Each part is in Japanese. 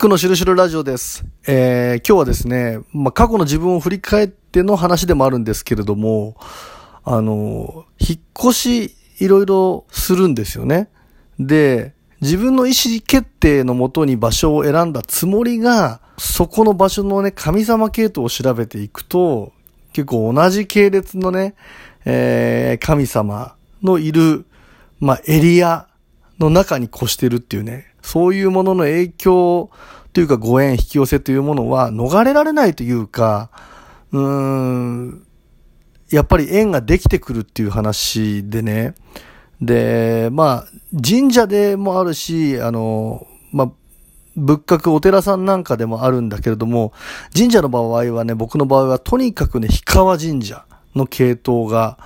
クのしるしるラジオです。えー、今日はですね、まあ、過去の自分を振り返っての話でもあるんですけれども、あの、引っ越しいろいろするんですよね。で、自分の意思決定のもとに場所を選んだつもりが、そこの場所のね、神様系統を調べていくと、結構同じ系列のね、えー、神様のいる、まあ、エリアの中に越してるっていうね、そういうものの影響というかご縁引き寄せというものは逃れられないというか、うーん、やっぱり縁ができてくるっていう話でね、で、まあ、神社でもあるし、あの、まあ、仏閣お寺さんなんかでもあるんだけれども、神社の場合はね、僕の場合はとにかくね、氷川神社の系統が、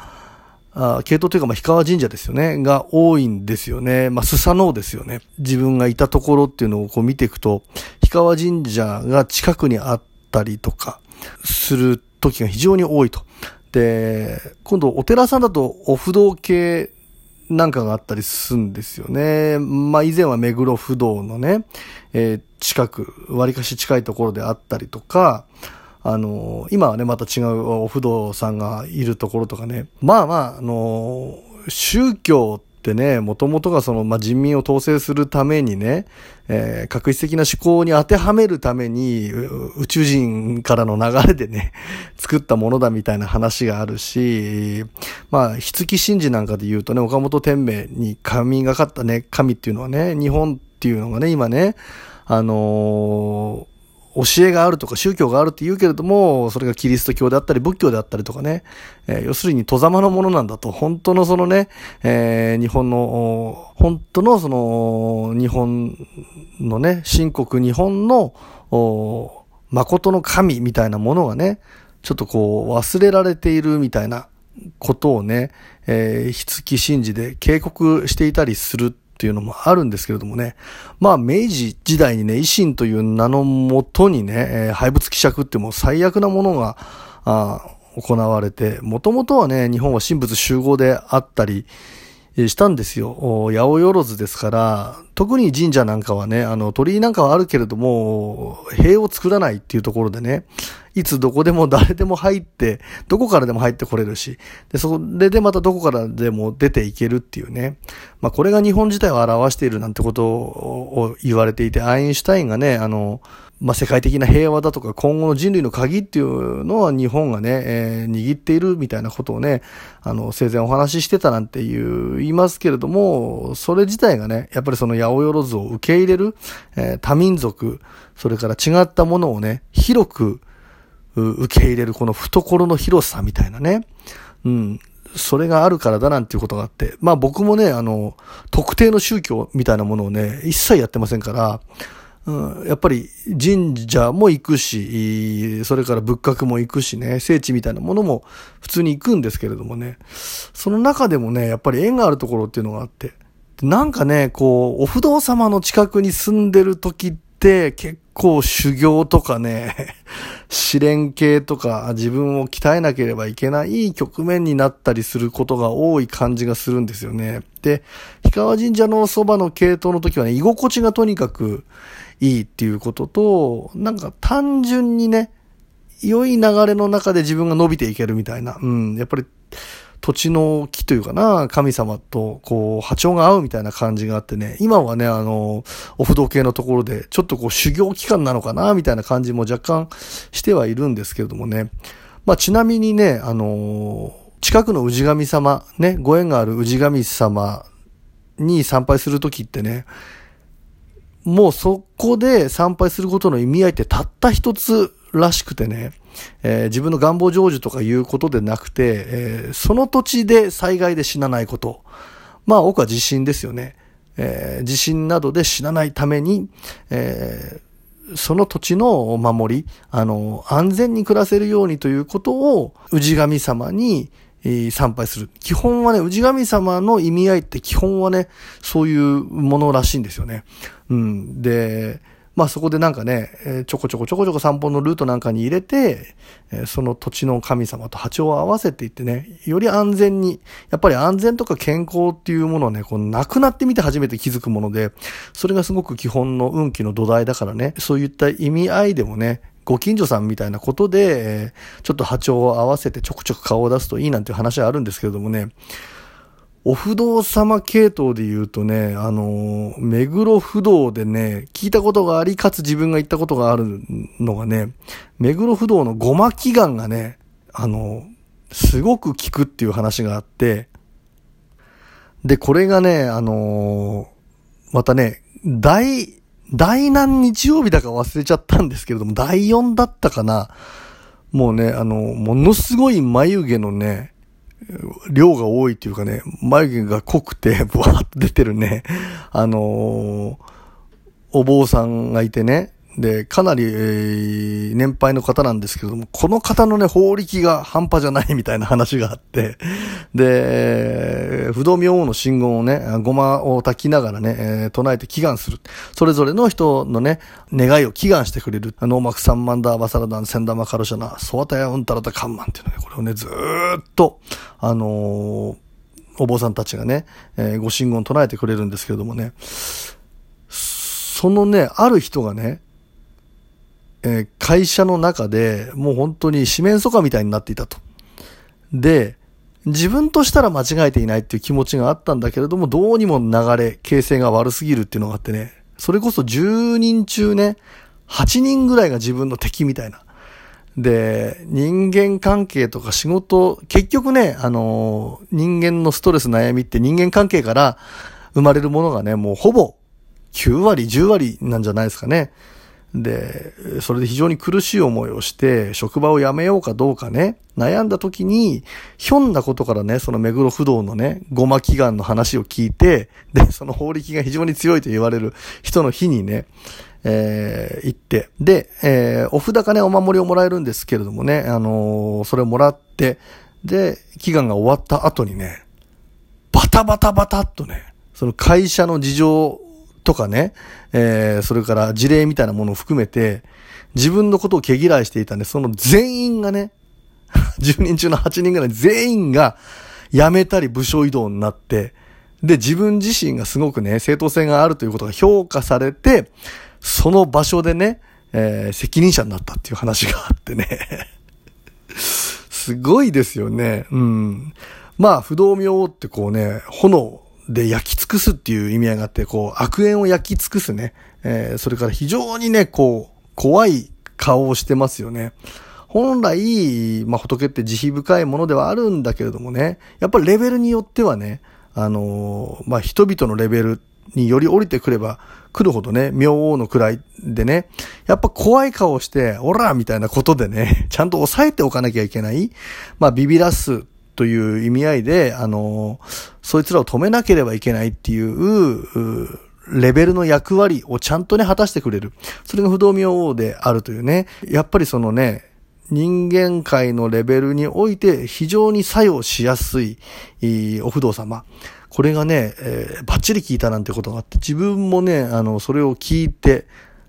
あ系統というか、まあ、氷川神社ですよね、が多いんですよね。まあ、スサノオですよね。自分がいたところっていうのをこう見ていくと、氷川神社が近くにあったりとか、する時が非常に多いと。で、今度お寺さんだとお不動系なんかがあったりするんですよね。まあ以前は目黒不動のね、えー、近く、割かし近いところであったりとか、あの、今はね、また違うお不動さんがいるところとかね。まあまあ、あの、宗教ってね、もともとがその、まあ、人民を統制するためにね、えー、確実的な思考に当てはめるために、宇宙人からの流れでね、作ったものだみたいな話があるし、まあ、筆記神事なんかで言うとね、岡本天明に神がかったね、神っていうのはね、日本っていうのがね、今ね、あのー教えがあるとか宗教があるって言うけれども、それがキリスト教であったり仏教であったりとかね、えー、要するに戸様のものなんだと、本当のそのね、えー、日本の、本当のその、日本のね、神国日本の、誠の神みたいなものがね、ちょっとこう忘れられているみたいなことをね、えー、筆記神事で警告していたりするっていうのもあるんですけれどもね。まあ、明治時代にね、維新という名のもとにね、えー、廃仏希釈ってもう最悪なものが、あ行われて、もともとはね、日本は神仏集合であったり、したんですよ。八百万ですから、特に神社なんかはね、あの、鳥居なんかはあるけれども、塀を作らないっていうところでね、いつどこでも誰でも入って、どこからでも入ってこれるし、で、それでまたどこからでも出ていけるっていうね。まあ、これが日本自体を表しているなんてことを言われていて、アインシュタインがね、あの、まあ、世界的な平和だとか今後の人類の鍵っていうのは日本がね、えー、握っているみたいなことをね、あの、生前お話ししてたなんていう言いますけれども、それ自体がね、やっぱりその八百万を受け入れる、えー、多民族、それから違ったものをね、広く受け入れるこの懐の広さみたいなね、うん、それがあるからだなんていうことがあって、まあ僕もね、あの、特定の宗教みたいなものをね、一切やってませんから、うん、やっぱり神社も行くし、それから仏閣も行くしね、聖地みたいなものも普通に行くんですけれどもね、その中でもね、やっぱり縁があるところっていうのがあって、なんかね、こう、お不動様の近くに住んでる時って結構修行とかね、試練系とか自分を鍛えなければいけない局面になったりすることが多い感じがするんですよね。で、氷川神社のそばの系統の時はね、居心地がとにかくいいっていうことと、なんか単純にね、良い流れの中で自分が伸びていけるみたいな。うん、やっぱり土地の木というかな、神様とこう波長が合うみたいな感じがあってね、今はね、あの、お不動系のところで、ちょっとこう修行期間なのかな、みたいな感じも若干してはいるんですけれどもね。まあちなみにね、あの、近くの氏神様、ね、ご縁がある氏神様に参拝するときってね、もうそこで参拝することの意味合いってたった一つらしくてね、えー、自分の願望成就とかいうことでなくて、えー、その土地で災害で死なないこと。まあ、多くは地震ですよね。えー、地震などで死なないために、えその土地の守り、あの、安全に暮らせるようにということを、氏神様に、参拝する。基本はね、氏神様の意味合いって基本はね、そういうものらしいんですよね。うん。で、まあそこでなんかね、えちょこちょこちょこちょこ散歩のルートなんかに入れて、えその土地の神様と波長を合わせていってね、より安全に、やっぱり安全とか健康っていうものはね、こうなくなってみて初めて気づくもので、それがすごく基本の運気の土台だからね、そういった意味合いでもね、ご近所さんみたいなことで、ちょっと波長を合わせてちょくちょく顔を出すといいなんていう話はあるんですけれどもね、お不動様系統で言うとね、あの、目黒不動でね、聞いたことがあり、かつ自分が行ったことがあるのがね、目黒不動のごま祈願がね、あの、すごく効くっていう話があって、で、これがね、あのまたね、大、大何日曜日だか忘れちゃったんですけれども、第4だったかな。もうね、あの、ものすごい眉毛のね、量が多いっていうかね、眉毛が濃くて、ブワーっと出てるね、あのーお坊さんがいてね、で、かなり、えー年配の方なんですけども、この方のね、法力が半端じゃないみたいな話があって、で、不動明王の信言をね、ごまを炊きながらね、えー唱えて祈願する。それぞれの人のね、願いを祈願してくれる。ノーマクサンマンダーバサラダン、センダマカルシャナ、ソワタヤウンタラタカンマンっていうのね、これをね、ずーっと、あのーお坊さんたちがね、えーご神言を唱えてくれるんですけれどもね、そのね、ある人がね、え会社の中でもう本当に四面楚歌みたいになっていたと。で、自分としたら間違えていないっていう気持ちがあったんだけれども、どうにも流れ、形勢が悪すぎるっていうのがあってね、それこそ10人中ね、8人ぐらいが自分の敵みたいな。で、人間関係とか仕事、結局ね、あのー人間のストレス悩みって人間関係から生まれるものがね、もうほぼ9割、10割なんじゃないですかね。で、それで非常に苦しい思いをして、職場を辞めようかどうかね、悩んだ時に、ひょんなことからね、その目黒不動のね、ごま祈願の話を聞いて、で、その法力が非常に強いと言われる人の日にね、えー行って、で、えーお札かね、お守りをもらえるんですけれどもね、あのーそれをもらって、で、祈願が終わった後にね、バタバタバタっとね、その会社の事情とかね、えーそれから事例みたいなものを含めて、自分のことを毛嫌いしていたんで、その全員がね、10人中の8人ぐらい全員が辞めたり部署移動になって、で、自分自身がすごくね、正当性があるということが評価されて、その場所でね、えー責任者になったっていう話があってね。すごいですよね。うん。まあ、不動明王ってこうね、炎で焼き尽くすっていう意味合いがあって、こう、悪縁を焼き尽くすね。えーそれから非常にね、こう、怖い顔をしてますよね。本来、まあ、仏って慈悲深いものではあるんだけれどもね、やっぱりレベルによってはね、あのーまあ、人々のレベルにより降りてくれば来るほどね、明王の位でね、やっぱ怖い顔して、オラみたいなことでね、ちゃんと抑えておかなきゃいけない。まあ、ビビらすという意味合いで、あのそいつらを止めなければいけないっていう、うレベルの役割をちゃんとね、果たしてくれる。それが不動明王であるというね。やっぱりそのね、人間界のレベルにおいて非常に作用しやすい、お不動様。これがね、えーバッチリ聞いたなんてことがあって、自分もね、あの、それを聞いて、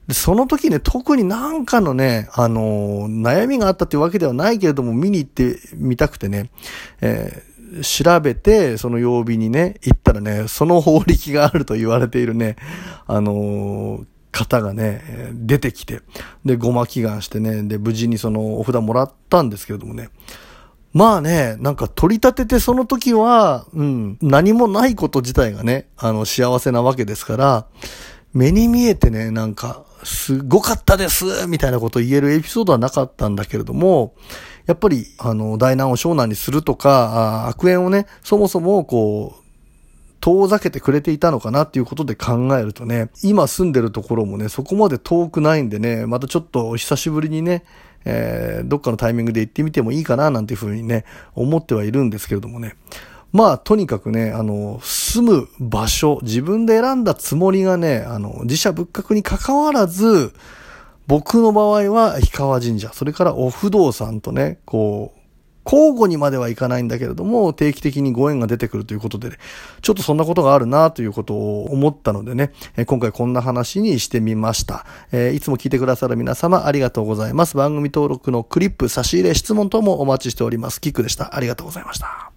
でその時ね、特になんかのね、あのー悩みがあったっていうわけではないけれども、見に行ってみたくてね、えー調べて、その曜日にね、行ったらね、その法力があると言われているね、あのー方がね、出てきて、で、ごま祈願してね、で、無事にそのお札もらったんですけれどもね、まあね、なんか取り立ててその時は、うん、何もないこと自体がね、あの、幸せなわけですから、目に見えてね、なんか、すごかったですみたいなことを言えるエピソードはなかったんだけれども、やっぱり、あの、大難を小難にするとか、悪縁をね、そもそも、こう、遠ざけてくれていたのかなっていうことで考えるとね、今住んでるところもね、そこまで遠くないんでね、またちょっと久しぶりにね、えーどっかのタイミングで行ってみてもいいかななんていうふうにね、思ってはいるんですけれどもね。まあ、とにかくね、あの、住む場所、自分で選んだつもりがね、あの、自社仏閣に関わらず、僕の場合は氷川神社、それからお不動産とね、こう、交互にまではいかないんだけれども、定期的にご縁が出てくるということで、ね、ちょっとそんなことがあるなということを思ったのでね、今回こんな話にしてみました。えー、いつも聞いてくださる皆様ありがとうございます。番組登録のクリップ、差し入れ、質問等もお待ちしております。キックでした。ありがとうございました。